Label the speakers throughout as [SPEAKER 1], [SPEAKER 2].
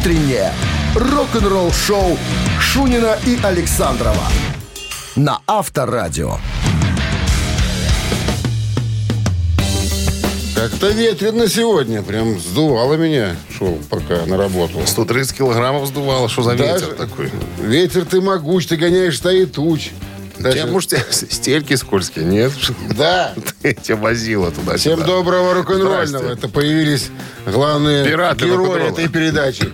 [SPEAKER 1] Утреннее рок-н-ролл-шоу Шунина и Александрова на Авторадио.
[SPEAKER 2] Как-то ветрено сегодня. Прям сдувало меня. Шел пока на работу.
[SPEAKER 3] 130 килограммов сдувало. Что за ветер
[SPEAKER 2] Даже-
[SPEAKER 3] такой?
[SPEAKER 2] Ветер ты могуч, ты гоняешь стаи туч. Даже-
[SPEAKER 3] Тебя, может, тебя стельки скользкие, нет?
[SPEAKER 2] Да.
[SPEAKER 3] Ты тебя возила туда
[SPEAKER 2] Всем доброго рок-н-ролльного. Это появились главные
[SPEAKER 3] Пираты
[SPEAKER 2] герои этой передачи.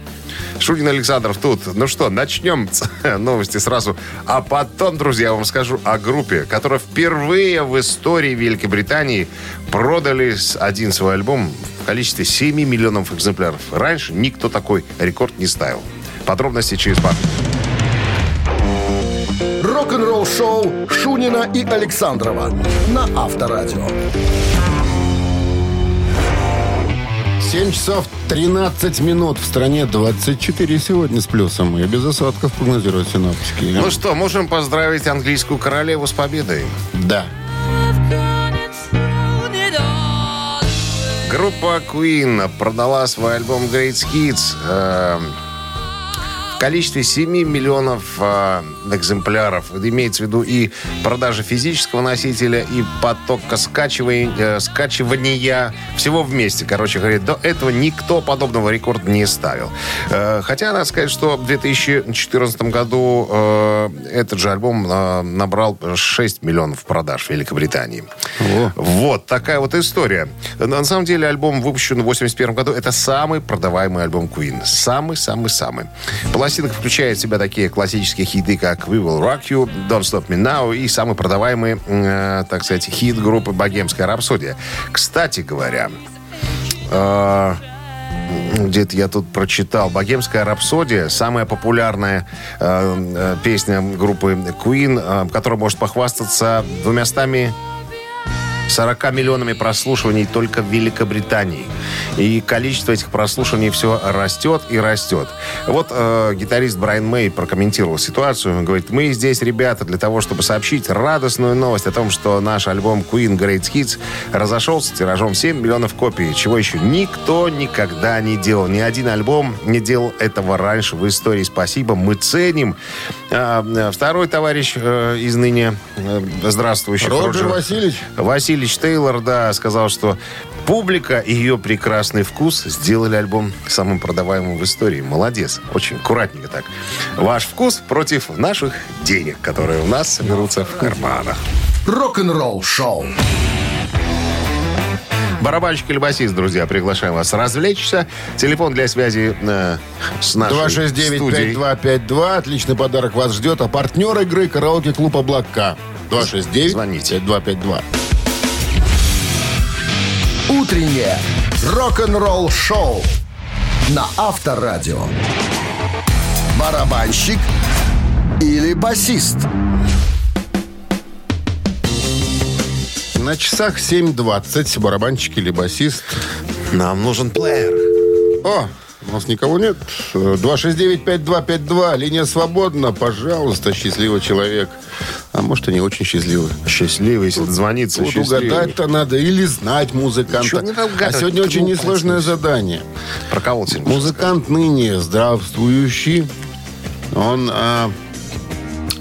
[SPEAKER 3] Шунин Александров тут. Ну что, начнем новости сразу. А потом, друзья, я вам скажу о группе, которая впервые в истории Великобритании продали один свой альбом в количестве 7 миллионов экземпляров. Раньше никто такой рекорд не ставил. Подробности через пару.
[SPEAKER 1] Рок-н-ролл-шоу Шунина и Александрова на Авторадио.
[SPEAKER 2] 7 часов 13 минут. В стране 24 сегодня с плюсом. И без осадков прогнозируют синоптики.
[SPEAKER 3] Ну что, можем поздравить английскую королеву с победой.
[SPEAKER 2] Да.
[SPEAKER 3] Группа Queen продала свой альбом Great Hits э, в количестве 7 миллионов э, экземпляров. Имеется в виду и продажа физического носителя, и потока скачивания, э, скачивания всего вместе. Короче говоря, до этого никто подобного рекорда не ставил. Э, хотя, надо сказать, что в 2014 году э, этот же альбом э, набрал 6 миллионов продаж в Великобритании. Вот такая вот история. На самом деле альбом выпущен в 81 году. Это самый продаваемый альбом Queen. Самый-самый-самый. Пластинка включает в себя такие классические хиты, как We Will Rock You, Don't Stop Me Now и самый продаваемый, э, так сказать, хит группы «Богемская рапсодия». Кстати говоря, э, где-то я тут прочитал. «Богемская рапсодия» — самая популярная э, э, песня группы Queen, э, которая может похвастаться двумястами 40 миллионами прослушиваний только в Великобритании. И количество этих прослушиваний все растет и растет. Вот э, гитарист Брайан Мэй прокомментировал ситуацию. Он говорит, мы здесь, ребята, для того, чтобы сообщить радостную новость о том, что наш альбом Queen Great Hits разошелся тиражом 7 миллионов копий, чего еще никто никогда не делал. Ни один альбом не делал этого раньше в истории. Спасибо, мы ценим. А, э, второй товарищ э, из ныне э, здравствующих.
[SPEAKER 2] Роджер Васильевич.
[SPEAKER 3] Васильевич Тейлор, да, сказал, что публика и ее прекрасный вкус сделали альбом самым продаваемым в истории. Молодец. Очень аккуратненько так. Ваш вкус против наших денег, которые у нас соберутся в карманах.
[SPEAKER 1] Рок-н-ролл-шоу.
[SPEAKER 3] Барабанщик или басист, друзья, приглашаем вас развлечься. Телефон для связи э, с нашей студией.
[SPEAKER 2] 269-5252. Отличный подарок вас ждет. А партнер игры караоке-клуб «Облака». 269
[SPEAKER 3] Звоните.
[SPEAKER 2] 5252.
[SPEAKER 1] Утреннее рок-н-ролл-шоу на Авторадио. Барабанщик или басист?
[SPEAKER 2] На часах 7.20. Барабанщик или басист.
[SPEAKER 3] Нам нужен плеер.
[SPEAKER 2] О, у нас никого нет. 269-5252. Линия свободна. Пожалуйста, счастливый человек. А может, и не очень счастливый.
[SPEAKER 3] Счастливый, если.
[SPEAKER 2] Тут
[SPEAKER 3] счастливый.
[SPEAKER 2] угадать-то надо или знать музыканта. А сегодня очень несложное задание.
[SPEAKER 3] Про кого ты
[SPEAKER 2] Музыкант ныне здравствующий. Он а,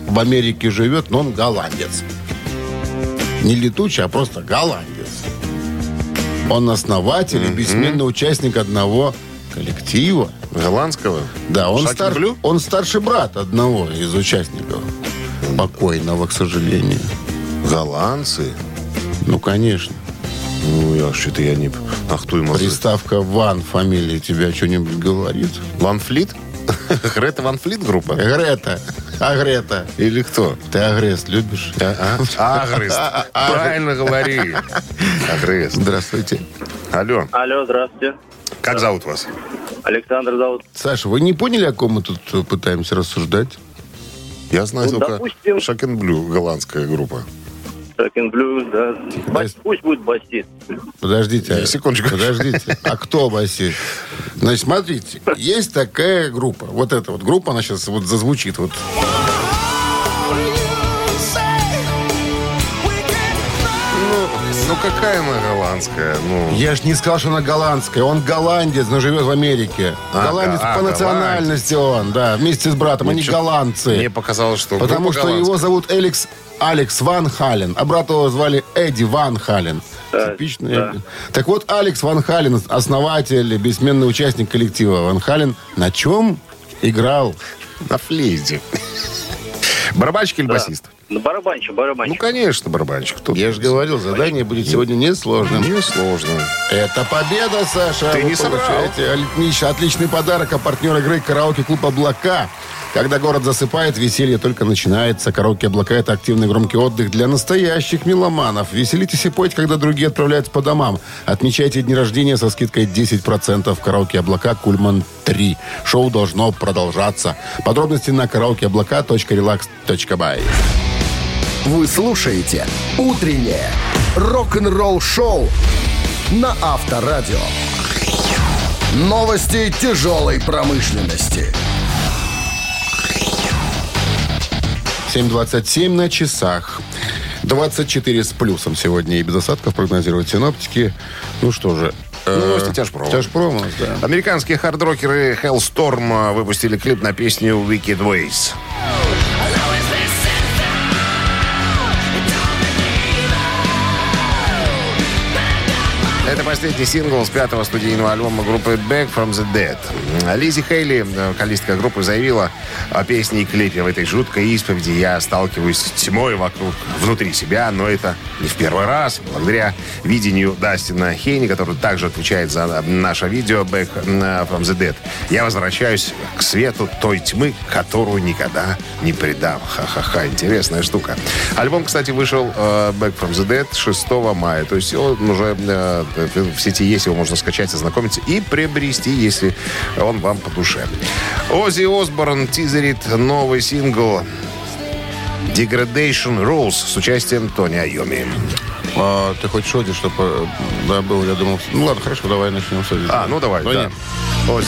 [SPEAKER 2] в Америке живет, но он голландец. Не летучий, а просто голландец. Он основатель и бессменный участник одного коллектива.
[SPEAKER 3] Голландского?
[SPEAKER 2] Да, он, стар-
[SPEAKER 3] Блю?
[SPEAKER 2] он старший брат одного из участников. Покойного, к сожалению.
[SPEAKER 3] Голландцы?
[SPEAKER 2] Ну, конечно.
[SPEAKER 3] Ну, я что-то я не... А кто ему...
[SPEAKER 2] Приставка Ван фамилия тебя что-нибудь говорит?
[SPEAKER 3] Ван Флит? Грета Ван Флит группа?
[SPEAKER 2] Грета. Агрета.
[SPEAKER 3] Или кто?
[SPEAKER 2] Ты агрест любишь?
[SPEAKER 3] А? Агрест. Правильно говори. Агрест.
[SPEAKER 2] Здравствуйте.
[SPEAKER 3] Алло,
[SPEAKER 4] Алло, здравствуйте.
[SPEAKER 3] как зовут вас?
[SPEAKER 4] Александр зовут.
[SPEAKER 2] Саша, вы не поняли, о ком мы тут пытаемся рассуждать?
[SPEAKER 3] Я знаю
[SPEAKER 4] Ну,
[SPEAKER 3] только
[SPEAKER 4] допустим-
[SPEAKER 3] Шакен Блю, голландская группа.
[SPEAKER 4] Шакен Блюз, да. Бас- Пусть будет басист.
[SPEAKER 2] Подождите. а-
[SPEAKER 3] Секундочку.
[SPEAKER 2] Подождите. А кто басист? Значит, смотрите. Есть такая группа. Вот эта вот группа, она сейчас вот зазвучит. Вот.
[SPEAKER 3] Какая она голландская? Ну,
[SPEAKER 2] Я ж не сказал, что она голландская. Он голландец, но живет в Америке.
[SPEAKER 3] А,
[SPEAKER 2] голландец
[SPEAKER 3] а,
[SPEAKER 2] по национальности он, да, вместе с братом. Они
[SPEAKER 3] Ничего-
[SPEAKER 2] голландцы.
[SPEAKER 3] мне показалось, что
[SPEAKER 2] Потому что его зовут Алекс, Алекс Ван Хален, а брата его звали Эдди Ван Хален.
[SPEAKER 4] Да,
[SPEAKER 2] Типичный.
[SPEAKER 4] да.
[SPEAKER 2] Так вот, Алекс Ван Хален, основатель, бессменный участник коллектива Ван Хален, на чем играл?
[SPEAKER 3] на флейте. Барабанщик или басист?
[SPEAKER 4] Ну, барабанщик,
[SPEAKER 3] Ну,
[SPEAKER 4] барабанщик.
[SPEAKER 3] конечно, барабанщик. Тут
[SPEAKER 2] Я же говорил, задание будет сегодня несложным.
[SPEAKER 3] несложно.
[SPEAKER 2] Это победа, Саша.
[SPEAKER 3] Ты
[SPEAKER 2] Вы
[SPEAKER 3] не
[SPEAKER 2] получаете отлич- отличный подарок от партнера игры «Караоке-клуб Облака». Когда город засыпает, веселье только начинается. «Караоке Облака» — это активный громкий отдых для настоящих меломанов. Веселитесь и пойте, когда другие отправляются по домам. Отмечайте дни рождения со скидкой 10%. «Караоке Облака» Кульман 3. Шоу должно продолжаться. Подробности на караокеоблака.relax.by.
[SPEAKER 1] Вы слушаете «Утреннее рок-н-ролл-шоу» на Авторадио. Новости тяжелой промышленности.
[SPEAKER 2] 7.27 на часах. 24 с плюсом сегодня и без осадков прогнозируют синоптики. Ну что же.
[SPEAKER 3] Ну, новости тяжпрома.
[SPEAKER 2] Тяжпрома, да.
[SPEAKER 3] Американские хард-рокеры Hellstorm э, выпустили клип на песню Wicked Ways. Это последний сингл с пятого студийного альбома группы Back from the Dead. Лизи Хейли, э, вокалистка группы, заявила о песне и клипе в этой жуткой исповеди. Я сталкиваюсь с тьмой вокруг, внутри себя, но это не в первый раз. Благодаря видению Дастина Хейни, который также отвечает за наше видео Back э, from the Dead, я возвращаюсь к свету той тьмы, которую никогда не предам. Ха-ха-ха, интересная штука. Альбом, кстати, вышел э, Back from the Dead 6 мая. То есть он уже э, в сети есть, его можно скачать, ознакомиться и приобрести, если он вам по душе. Оззи Осборн тизерит новый сингл Degradation Rules с участием Тони Айоми.
[SPEAKER 2] А, ты хочешь Оди, чтобы да, был, я думал... Ну ладно, хорошо, давай начнем с Оди.
[SPEAKER 3] А, ну давай,
[SPEAKER 2] Ну,
[SPEAKER 3] да.
[SPEAKER 2] нет.
[SPEAKER 3] Оззи.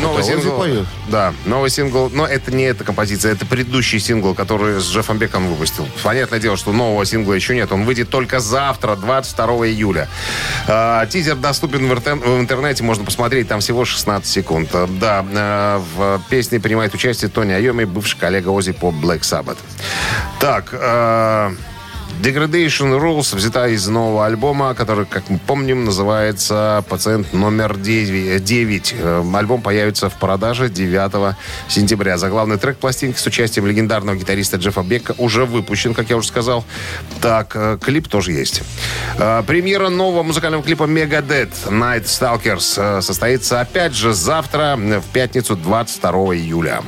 [SPEAKER 3] Новый сингл.
[SPEAKER 2] поет?
[SPEAKER 3] Да, новый сингл. Но это не эта композиция, это предыдущий сингл, который с Джеффом Беком выпустил. Понятное дело, что нового сингла еще нет. Он выйдет только завтра, 22 июля. А, тизер доступен в, интер- в интернете, можно посмотреть, там всего 16 секунд. Да, а, в песне принимает участие Тони Айоми, бывший коллега Ози по Black Sabbath. Так, а, Degradation Rules взята из нового альбома, который, как мы помним, называется «Пациент номер 9». 9. Э, Альбом появится в продаже 9 сентября. Заглавный трек пластинки с участием легендарного гитариста Джеффа Бека уже выпущен, как я уже сказал. Так, э, клип тоже есть. Э, Премьера нового музыкального клипа Megadeth Night Stalkers э, состоится опять же завтра, в пятницу, 22 июля.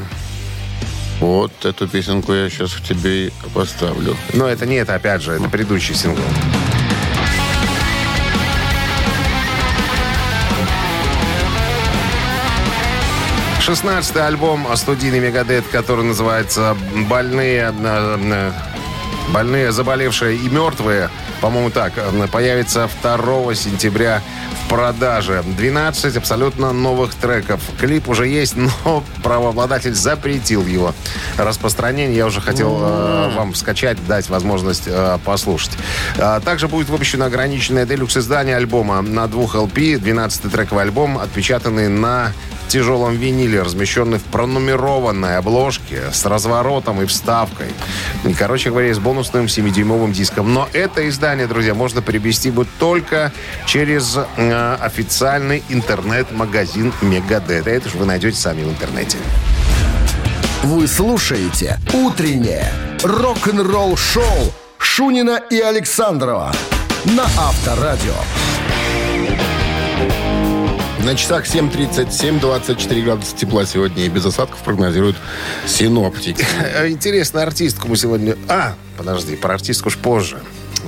[SPEAKER 2] Вот эту песенку я сейчас тебе и поставлю.
[SPEAKER 3] Но это не это, опять же, это предыдущий сингл. Шестнадцатый альбом студийный Мегадет, который называется «Больные...» «Больные, заболевшие и мертвые», по-моему, так, э, появится 2 сентября в продаже. 12 абсолютно новых треков. Клип уже есть, но правообладатель запретил его распространение. Я уже хотел э, вам скачать, дать возможность э, послушать. А также будет выпущено ограниченное делюкс-издание альбома на двух LP. 12-й трековый альбом, отпечатанный на тяжелом виниле, размещенный в пронумерованной обложке с разворотом и вставкой. И, короче говоря, с бонусным 7-дюймовым диском. Но это издание, друзья, можно приобрести будет только через э, официальный интернет-магазин Мегадет. Это же вы найдете сами в интернете.
[SPEAKER 1] Вы слушаете «Утреннее рок-н-ролл-шоу» Шунина и Александрова на Авторадио.
[SPEAKER 2] На часах 7.37, 24 градуса тепла сегодня и без осадков прогнозируют синоптики.
[SPEAKER 3] Э, Интересно, артистку мы сегодня... А, подожди, про артистку ж позже.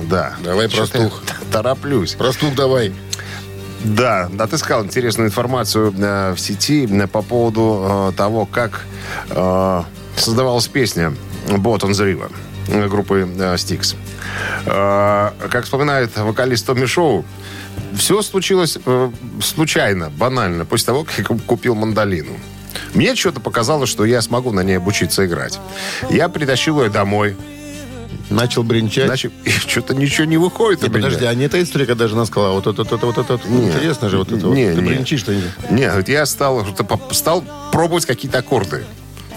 [SPEAKER 3] Да.
[SPEAKER 2] Давай про
[SPEAKER 3] Чё-то я
[SPEAKER 2] стух.
[SPEAKER 3] Тороплюсь.
[SPEAKER 2] Простух давай.
[SPEAKER 3] Да, отыскал интересную информацию э, в сети э, по поводу э, того, как э, создавалась песня «Bot on the River» группы Styx. Э, как вспоминает вокалист Томми Шоу, все случилось э, случайно, банально, после того, как я купил мандолину. Мне что-то показалось, что я смогу на ней обучиться играть. Я притащил ее домой.
[SPEAKER 2] Начал бренчать.
[SPEAKER 3] Значит, что-то ничего не выходит
[SPEAKER 2] Не,
[SPEAKER 3] у меня.
[SPEAKER 2] подожди, а не та история, когда жена сказала, вот это, вот это, вот это, вот интересно же, вот это, вот,
[SPEAKER 3] Не,
[SPEAKER 2] ты
[SPEAKER 3] не.
[SPEAKER 2] бренчишь что-нибудь.
[SPEAKER 3] Не, говорит, я стал, стал пробовать какие-то аккорды.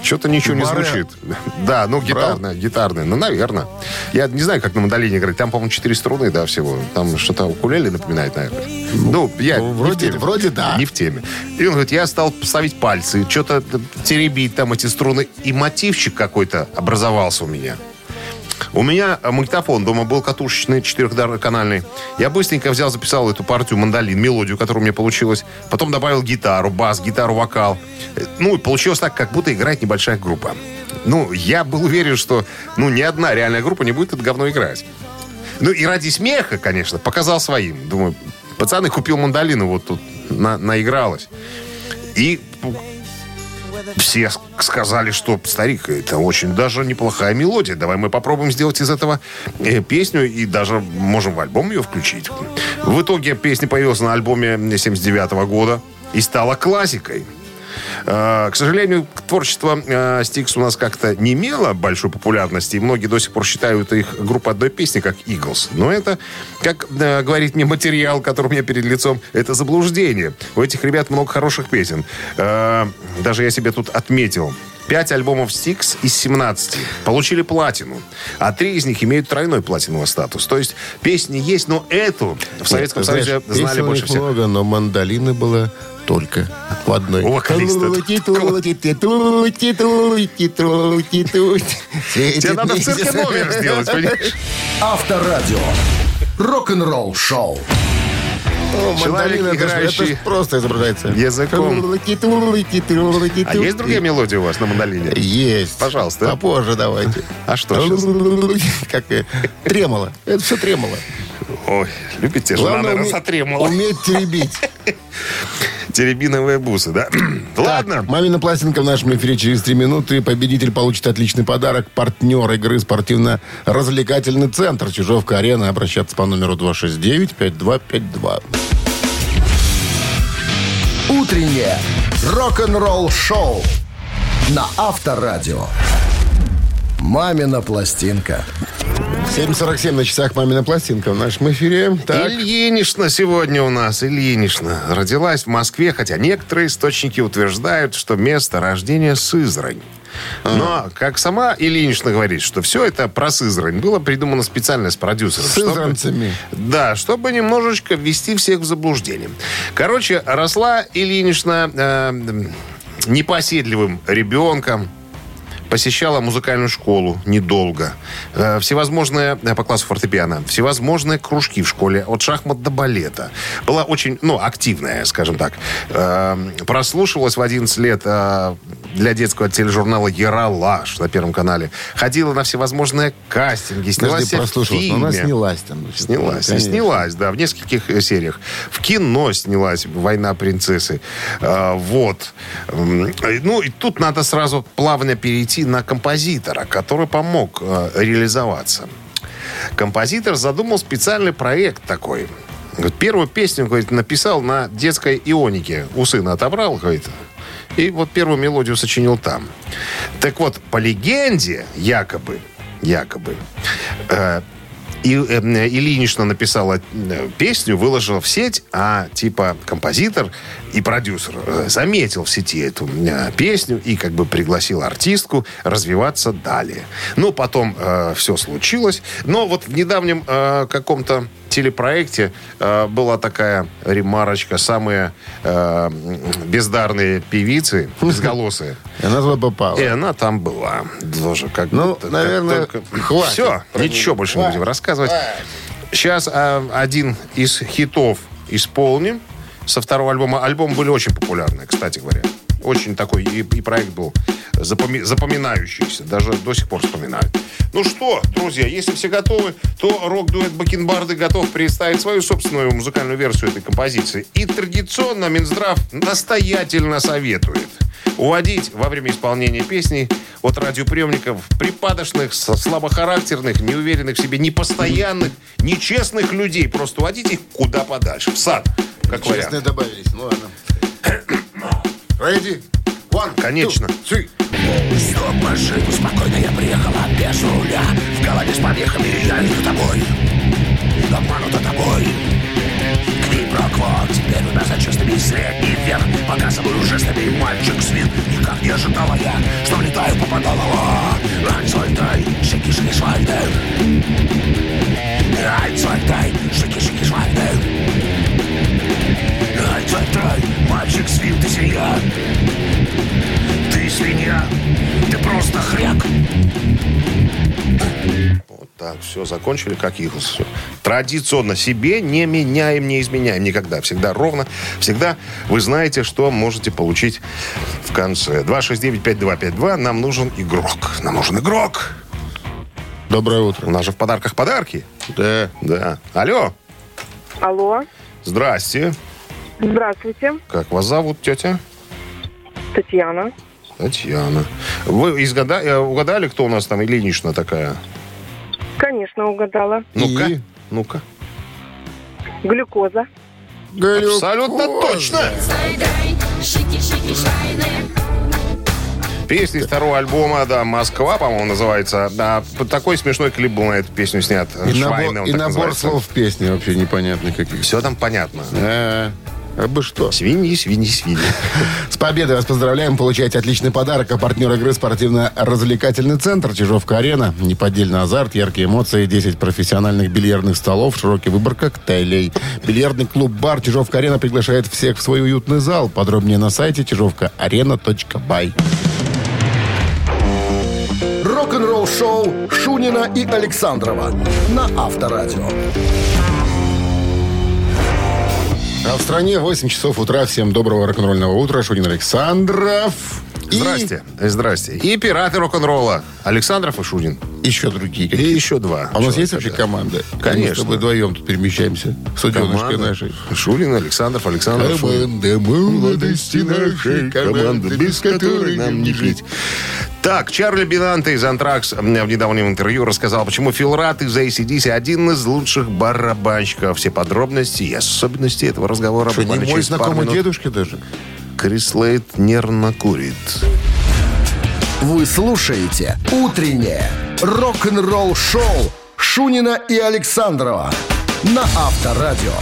[SPEAKER 3] Что-то ничего не
[SPEAKER 2] Баре.
[SPEAKER 3] звучит. Да, ну гитарные, гитарные. Ну, наверное. Я не знаю, как на мандолине играть. Там, по-моему, четыре струны, да, всего. Там что-то укулеле напоминает, наверное. Ну, я
[SPEAKER 2] ну,
[SPEAKER 3] не в
[SPEAKER 2] вроде- вроде да.
[SPEAKER 3] Не в теме. И он говорит, я стал ставить пальцы, что-то теребить там эти струны. И мотивчик какой-то образовался у меня. У меня э, магнитофон дома был катушечный, четырехканальный. Я быстренько взял, записал эту партию мандолин, мелодию, которая у меня получилась. Потом добавил гитару, бас, гитару, вокал. Э, Ну, и получилось так, как будто играет небольшая группа. Ну, я был уверен, что ну, ни одна реальная группа не будет это говно играть. Ну, и ради смеха, конечно, показал своим. Думаю, пацаны, купил мандолину, вот тут на, наигралась. И все сказали, что, старик, это очень даже неплохая мелодия. Давай мы попробуем сделать из этого э, песню и даже можем в альбом ее включить. В итоге песня появилась на альбоме 79 года и стала классикой. Э, К сожалению, творчество э, Стикс у нас как-то не имело большой популярности, и многие до сих пор считают их группой одной песни, как Eagles. Но это, как э, говорит мне материал, который у меня перед лицом, это заблуждение. У этих ребят много хороших песен. Даже я себе тут отметил. Пять альбомов Стикс из 17 получили платину, а три из них имеют тройной платиновый статус. То есть песни есть, но эту в Советском
[SPEAKER 2] Знаешь,
[SPEAKER 3] Союзе
[SPEAKER 2] песен
[SPEAKER 3] знали больше всех.
[SPEAKER 2] много, но мандолины было только в одной.
[SPEAKER 3] У вокалиста. Тебе надо в цирке номер сделать, понимаешь?
[SPEAKER 1] Авторадио. Рок-н-ролл шоу.
[SPEAKER 3] Человек,
[SPEAKER 2] Мандолин, это ж-
[SPEAKER 3] играющий
[SPEAKER 2] это просто изображается.
[SPEAKER 3] языком. А есть другие мелодии у вас на мандолине?
[SPEAKER 2] Есть.
[SPEAKER 3] Пожалуйста.
[SPEAKER 2] Попозже давайте.
[SPEAKER 3] А что сейчас?
[SPEAKER 2] Как тремоло. Это все тремоло.
[SPEAKER 3] Ой, любите же,
[SPEAKER 2] Главное,
[SPEAKER 3] надо
[SPEAKER 2] уме-
[SPEAKER 3] сотремоло.
[SPEAKER 2] уметь теребить.
[SPEAKER 3] Теребиновые бусы, да? Ладно.
[SPEAKER 2] Мамина пластинка в нашем эфире через три минуты. Победитель получит отличный подарок. Партнер игры спортивно-развлекательный центр Чижовка-Арена. Обращаться по номеру 269-5252.
[SPEAKER 1] Утреннее рок-н-ролл шоу на Авторадио. Мамина пластинка.
[SPEAKER 2] 7.47 на часах «Мамина пластинка» в нашем эфире. Так,
[SPEAKER 3] Ильинична сегодня у нас. Ильинична родилась в Москве, хотя некоторые источники утверждают, что место рождения Сызрань. Но, как сама Ильинична говорит, что все это про Сызрань было придумано специально с продюсером.
[SPEAKER 2] С
[SPEAKER 3] чтобы-
[SPEAKER 2] сызранцами.
[SPEAKER 3] Да, чтобы немножечко ввести всех в заблуждение. Короче, росла Ильинична э, непоседливым ребенком, посещала музыкальную школу недолго. Э, всевозможные, э, по классу фортепиано, всевозможные кружки в школе, от шахмат до балета. Была очень, ну, активная, скажем так. Э, прослушивалась в 11 лет э, для детского тележурнала «Яралаш» на Первом канале. Ходила на всевозможные кастинги, снялась
[SPEAKER 2] Подожди, прослушалась. Но она снялась там.
[SPEAKER 3] Снялась.
[SPEAKER 2] Конечно.
[SPEAKER 3] снялась, да, в нескольких сериях. В кино снялась «Война принцессы». Вот. Ну, и тут надо сразу плавно перейти на композитора, который помог э, реализоваться. Композитор задумал специальный проект такой. Первую песню, говорит, написал на детской ионике. У сына отобрал, говорит, и вот первую мелодию сочинил там. Так вот, по легенде, якобы, якобы, э, и, э, Ильинична написала э, песню, выложила в сеть, а типа композитор и продюсер э, заметил в сети эту э, песню и как бы пригласил артистку развиваться далее. Ну, потом все случилось. Но вот в недавнем э, каком-то телепроекте э, была такая ремарочка. Самые э, бездарные певицы, безголосые.
[SPEAKER 2] И она туда попала.
[SPEAKER 3] И она там была. Тоже как
[SPEAKER 2] Ну,
[SPEAKER 3] будто-
[SPEAKER 2] наверное,
[SPEAKER 3] как
[SPEAKER 2] хватит
[SPEAKER 3] Все, ничего
[SPEAKER 2] неё.
[SPEAKER 3] больше не будем рассказывать. Сейчас а, один из хитов исполним со второго альбома. Альбомы были очень популярны, кстати говоря. Очень такой и, и проект был запоми- запоминающийся. Даже до сих пор вспоминают. Ну что, друзья, если все готовы, то рок-дуэт Бакенбарды готов представить свою собственную музыкальную версию этой композиции. И традиционно Минздрав настоятельно советует уводить во время исполнения песни от радиоприемников припадочных, слабохарактерных, неуверенных в себе, непостоянных, нечестных людей. Просто уводить их куда подальше. В сад, как
[SPEAKER 2] Честные
[SPEAKER 3] вариант.
[SPEAKER 2] добавились. Ну ладно. Ready? One,
[SPEAKER 3] Конечно.
[SPEAKER 2] two, three.
[SPEAKER 5] Стоп машину, спокойно я приехала без руля. В голове с помехами, я иду тобой. Обманута тобой. Квипрокво, теперь у нас за честными средний вверх Показываю жестами мальчик свин Никак не ожидала я, что влетаю по подолово Альцойтай, шики-шики швайны Альцойтай, шики-шики швайны Альцойтай, мальчик свин, ты свинья Ты свинья, ты просто хряк
[SPEAKER 3] Вот так, все, закончили как Иглс. Всё. Традиционно себе не меняем, не изменяем никогда. Всегда ровно, всегда вы знаете, что можете получить в конце. 269-5252, нам нужен игрок. Нам нужен игрок.
[SPEAKER 2] Доброе
[SPEAKER 3] У
[SPEAKER 2] утро.
[SPEAKER 3] нас же в подарках подарки.
[SPEAKER 2] Да.
[SPEAKER 3] Да. Алло,
[SPEAKER 6] Алло,
[SPEAKER 3] здрасте.
[SPEAKER 6] Здравствуйте,
[SPEAKER 3] Как вас зовут, тетя?
[SPEAKER 6] Татьяна.
[SPEAKER 3] Татьяна. Вы изгада- э, угадали, кто у нас там Ильинична такая?
[SPEAKER 6] Конечно, угадала.
[SPEAKER 3] Ну-ка,
[SPEAKER 2] И?
[SPEAKER 3] ну-ка.
[SPEAKER 6] Глюкоза.
[SPEAKER 3] Абсолютно точно. Песня из второго альбома, да, «Москва», по-моему, называется. Да, такой смешной клип был на эту песню снят.
[SPEAKER 2] И
[SPEAKER 3] Швайна,
[SPEAKER 2] набор,
[SPEAKER 3] он
[SPEAKER 2] и
[SPEAKER 3] так
[SPEAKER 2] набор
[SPEAKER 3] называется.
[SPEAKER 2] слов в песне вообще непонятно каких.
[SPEAKER 3] Все там понятно.
[SPEAKER 2] А, а бы что.
[SPEAKER 3] Свиньи, свиньи, свиньи.
[SPEAKER 2] С победой вас поздравляем. Получаете отличный подарок. А партнер игры спортивно-развлекательный центр «Чижовка-арена». Неподдельный азарт, яркие эмоции, 10 профессиональных бильярдных столов, широкий выбор коктейлей. Бильярдный клуб-бар «Чижовка-арена» приглашает всех в свой уютный зал. Подробнее на сайте чижовкаарена.бай.
[SPEAKER 1] Рок-н-ролл шоу Шунина и Александрова на Авторадио.
[SPEAKER 2] А в стране 8 часов утра. Всем доброго рок-н-ролльного утра. Шунин Александров. И
[SPEAKER 3] Здрасте. э, Здрасте. И пираты рок-н-ролла. Александров и Шунин.
[SPEAKER 2] еще другие
[SPEAKER 3] И
[SPEAKER 2] какие
[SPEAKER 3] еще два.
[SPEAKER 2] А у нас есть вообще
[SPEAKER 3] да.
[SPEAKER 2] команда?
[SPEAKER 3] Конечно.
[SPEAKER 2] Мы с вдвоем тут перемещаемся.
[SPEAKER 3] Команда.
[SPEAKER 2] нашей.
[SPEAKER 3] Шунин, Александров, Александров.
[SPEAKER 2] Команда молодости нашей, команда, без которой нам не жить.
[SPEAKER 3] Так, Чарли Бинанте из «Антракс» в недавнем интервью рассказал, почему Фил Рат из ACDC один из лучших барабанщиков. Все подробности и особенности этого разговора
[SPEAKER 2] Что, не мой знакомый дедушка даже?
[SPEAKER 3] Крис Лейт нервно курит.
[SPEAKER 1] Вы слушаете «Утреннее рок-н-ролл-шоу» Шунина и Александрова на Авторадио.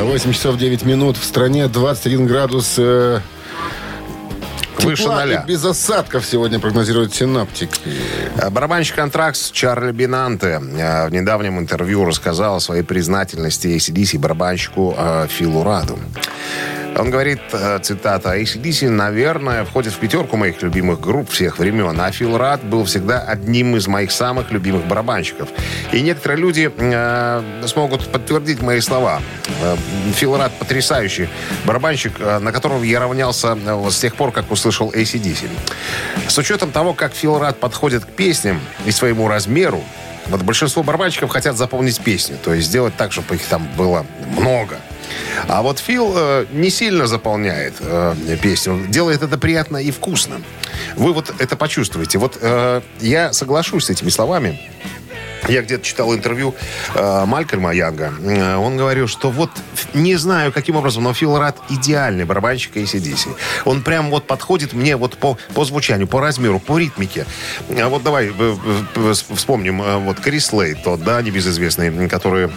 [SPEAKER 2] 8 часов 9 минут. В стране 21 градус э,
[SPEAKER 3] Выше
[SPEAKER 2] тепла
[SPEAKER 3] ноля.
[SPEAKER 2] и без осадков сегодня прогнозируют синаптики.
[SPEAKER 3] А Барабанщик «Антракс» Чарли Бинанте э, в недавнем интервью рассказал о своей признательности ACDC барабанщику э, Филу Раду. Он говорит, э, цитата, ACDC, наверное, входит в пятерку моих любимых групп всех времен, а Фил Рад был всегда одним из моих самых любимых барабанщиков. И некоторые люди э, смогут подтвердить мои слова. Э, Фил Рад потрясающий барабанщик, э, на которого я равнялся с тех пор, как услышал ACDC. С учетом того, как Фил Рад подходит к песням и своему размеру, вот большинство барабанщиков хотят запомнить песню, то есть сделать так, чтобы их там было много. А вот Фил э, не сильно заполняет э, песню, делает это приятно и вкусно. Вы вот это почувствуете. Вот э, я соглашусь с этими словами. Я где-то читал интервью э, Малькольма Янга. Э, он говорил, что вот не знаю, каким образом, но Фил Рад идеальный барабанщик ACDC. Он прям вот подходит мне вот по, по звучанию, по размеру, по ритмике. А вот давай э, э, вспомним. Вот Крис Лейт, тот, да, небезызвестный, который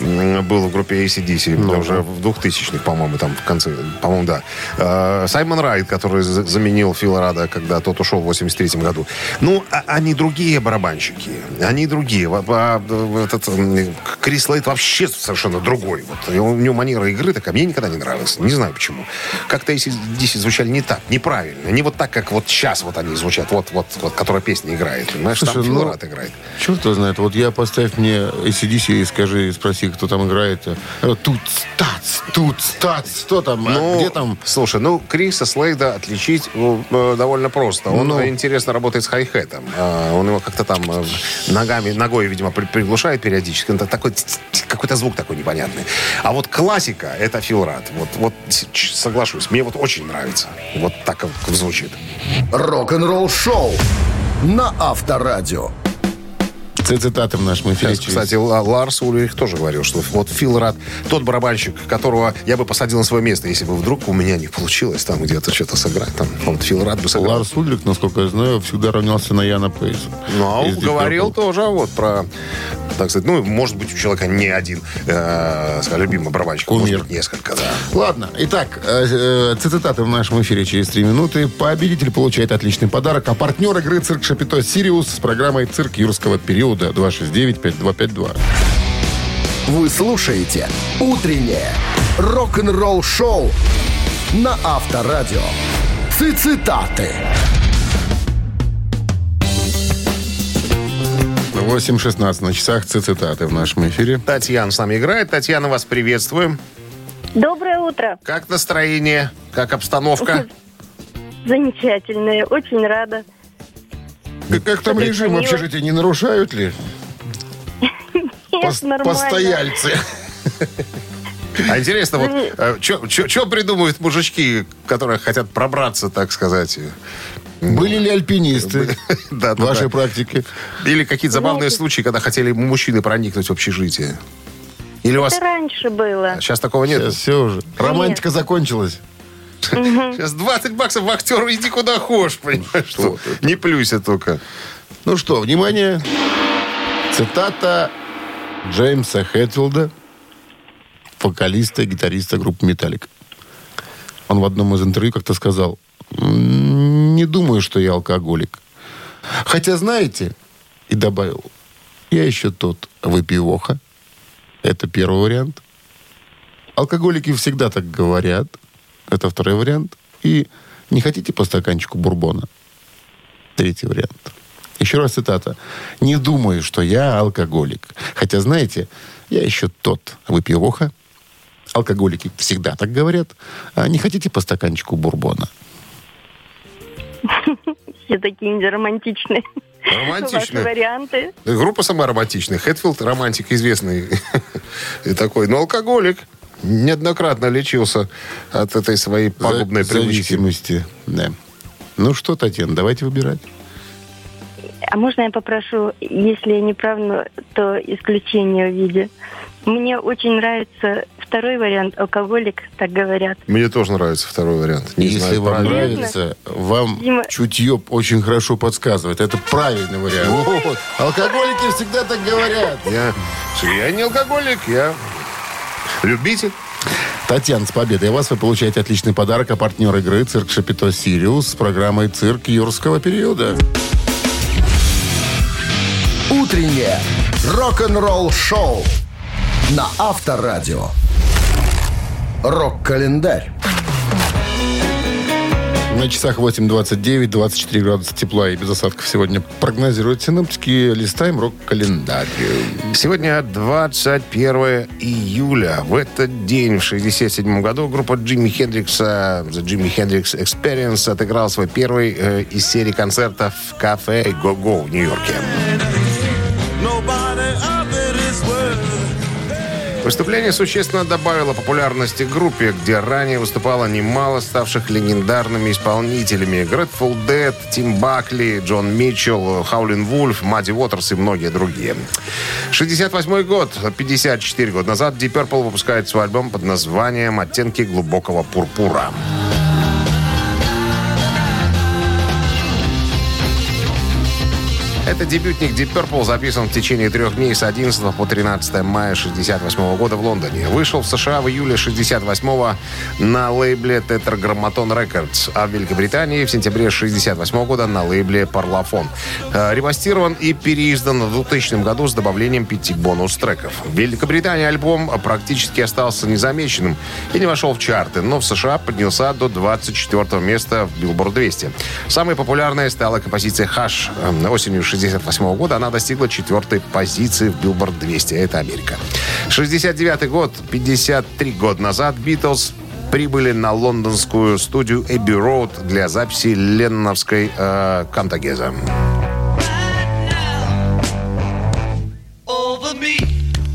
[SPEAKER 3] был в группе ACDC уже в 2000-х, по-моему, там в конце, по-моему, да. Саймон Райт, который за- заменил Фила Рада, когда тот ушел в 83 году. Ну, а- они другие барабанщики. Они другие. Во- во- Этот Крис Лейт вообще совершенно другой. Вот. И У него манера игры такая, мне никогда не нравилась. Не знаю почему. Как-то ACDC звучали не так, неправильно. Не вот так, как вот сейчас вот они звучат. Вот, вот, вот которая песня играет. Понимаешь, там
[SPEAKER 2] Слушай,
[SPEAKER 3] Фил
[SPEAKER 2] ну,
[SPEAKER 3] Рад играет.
[SPEAKER 2] Черт его знает. Вот я поставь мне ACDC и скажи, спроси, кто там играет. Э, Тут стац, тут стац. Что там? А
[SPEAKER 3] Ну,
[SPEAKER 2] где там?
[SPEAKER 3] Слушай, ну, Криса Слейда отличить ну, довольно просто. Он
[SPEAKER 2] Ну.
[SPEAKER 3] э, интересно работает с хай-хетом. А, Он его как-то там ногами, ногой, видимо, при- приглушает периодически. Это такой ц- ц- какой-то звук такой непонятный. А вот классика — это Фил Рад. Вот, вот соглашусь. Мне вот очень нравится. Вот так звучит.
[SPEAKER 1] Рок-н-ролл шоу на Авторадио.
[SPEAKER 2] Цитаты в нашем эфире.
[SPEAKER 3] Сейчас, кстати, Ла- Ларс Ульрих тоже говорил, что вот Фил Рад, тот барабанщик, которого я бы посадил на свое место, если бы вдруг у меня не получилось там где-то что-то сыграть. Там, вот Фил Рад бы сыграл.
[SPEAKER 2] Ларс Ульрих, насколько я знаю, всегда равнялся на Яна Пейса.
[SPEAKER 3] Ну, а он говорил тоже вот про, так сказать, ну, может быть, у человека не один, э, скажем, любимый барабанщик,
[SPEAKER 2] Кумир.
[SPEAKER 3] может быть, несколько, да.
[SPEAKER 2] Ладно, итак, э, э, цитаты в нашем эфире через три минуты. Победитель получает отличный подарок. А партнер игры «Цирк Шапито Сириус» с программой «Цирк юрского периода» 269-5252.
[SPEAKER 1] Вы слушаете «Утреннее рок-н-ролл-шоу» на Авторадио. Цитаты.
[SPEAKER 2] 8.16 на часах цитаты в нашем эфире.
[SPEAKER 3] Татьяна с нами играет. Татьяна, вас приветствуем.
[SPEAKER 7] Доброе утро.
[SPEAKER 3] Как настроение? Как обстановка?
[SPEAKER 7] Замечательное. Очень рада.
[SPEAKER 2] Как, как там режим в общежитии не нарушают ли?
[SPEAKER 7] Нет, нормально.
[SPEAKER 2] Постояльцы.
[SPEAKER 3] А интересно, вот что придумывают мужички, которые хотят пробраться, так сказать?
[SPEAKER 2] Были ли альпинисты в вашей практике?
[SPEAKER 3] Или какие-то забавные
[SPEAKER 7] Знаете-
[SPEAKER 3] случаи, когда хотели мужчины проникнуть в общежитие? Или у вас
[SPEAKER 7] Это раньше было.
[SPEAKER 3] сейчас такого нет?
[SPEAKER 2] Сейчас все уже. Романтика закончилась.
[SPEAKER 3] Сейчас 20 баксов в актеру, иди куда хочешь, понимаешь? Что? Не плюйся только.
[SPEAKER 2] Ну что, внимание. Цитата Джеймса Хэтфилда, вокалиста и гитариста группы «Металлик». Он в одном из интервью как-то сказал, «М, не думаю, что я алкоголик. Хотя, знаете, и добавил, я еще тот выпивоха. Это первый вариант. Алкоголики всегда так говорят. Это второй вариант. И не хотите по стаканчику бурбона? Третий вариант. Еще раз цитата. «Не думаю, что я алкоголик. Хотя, знаете, я еще тот выпивоха. Алкоголики всегда так говорят. А не хотите по стаканчику бурбона?»
[SPEAKER 7] Все такие романтичные. Ваши
[SPEAKER 3] Романтичные.
[SPEAKER 7] варианты.
[SPEAKER 3] Группа сама романтичная. Хэтфилд романтик известный. И такой, но алкоголик. Неоднократно лечился от этой своей пагубной
[SPEAKER 2] За-
[SPEAKER 3] привычки.
[SPEAKER 2] зависимости. Да. Ну что, Татьяна, давайте выбирать.
[SPEAKER 7] А можно я попрошу, если я не прав, то исключение в виде? Мне очень нравится второй вариант, алкоголик, так говорят.
[SPEAKER 3] Мне тоже нравится второй вариант. Не
[SPEAKER 2] Если
[SPEAKER 3] знаю,
[SPEAKER 2] вам
[SPEAKER 3] правильно.
[SPEAKER 2] нравится, вам
[SPEAKER 7] Дима-
[SPEAKER 2] чутье очень хорошо подсказывает. Это правильный вариант. Вот. Алкоголики всегда так говорят.
[SPEAKER 3] Я, я не алкоголик, я любитель.
[SPEAKER 2] Татьяна, с победой вас вы получаете отличный подарок, а партнер игры «Цирк Шапито Сириус» с программой «Цирк юрского периода».
[SPEAKER 1] Утреннее рок-н-ролл-шоу на Авторадио. Рок-календарь.
[SPEAKER 2] На часах 8.29, 24 градуса тепла и без осадков сегодня прогнозируют синоптики. Листаем рок-календарь.
[SPEAKER 3] Сегодня 21 июля. В этот день, в 67 году, группа Джимми Хендрикса, The Jimi Hendrix Experience, отыграла свой первый э, из серии концертов в кафе «Го-Го» в Нью-Йорке. Выступление существенно добавило популярности группе, где ранее выступало немало ставших легендарными исполнителями. Grateful Dead, Тим Бакли, Джон Митчелл, Хаулин Вульф, Мадди Уотерс и многие другие. 68 год, 54 года назад, Deep Purple выпускает свой альбом под названием «Оттенки глубокого пурпура». Это дебютник Deep Purple записан в течение трех дней с 11 по 13 мая 68 года в Лондоне. Вышел в США в июле 68 на лейбле Tetragrammaton Records, а в Великобритании в сентябре 68 года на лейбле Parlophone. Э, Ремастирован и переиздан в 2000 году с добавлением пяти бонус-треков. В Великобритании альбом практически остался незамеченным и не вошел в чарты, но в США поднялся до 24 места в Billboard 200. Самой популярной стала композиция «Хаш». Э, Осенью 68 года она достигла четвертой позиции в Billboard 200. Это Америка. 69 год, 53 года назад, Битлз прибыли на лондонскую студию Эбби Роуд для записи ленновской э, «Кантагеза».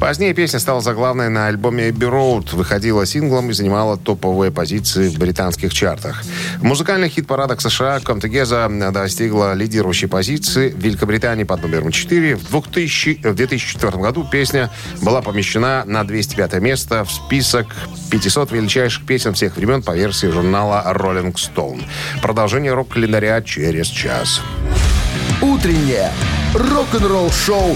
[SPEAKER 3] Позднее песня стала заглавной на альбоме Abbey Road, выходила синглом и занимала топовые позиции в британских чартах. В музыкальных хит-парадах США Come Together достигла лидирующей позиции в Великобритании под номером 4. В, 2000, в 2004 году песня была помещена на 205 место в список 500 величайших песен всех времен по версии журнала Rolling Stone. Продолжение рок-календаря через час.
[SPEAKER 1] Утреннее рок-н-ролл-шоу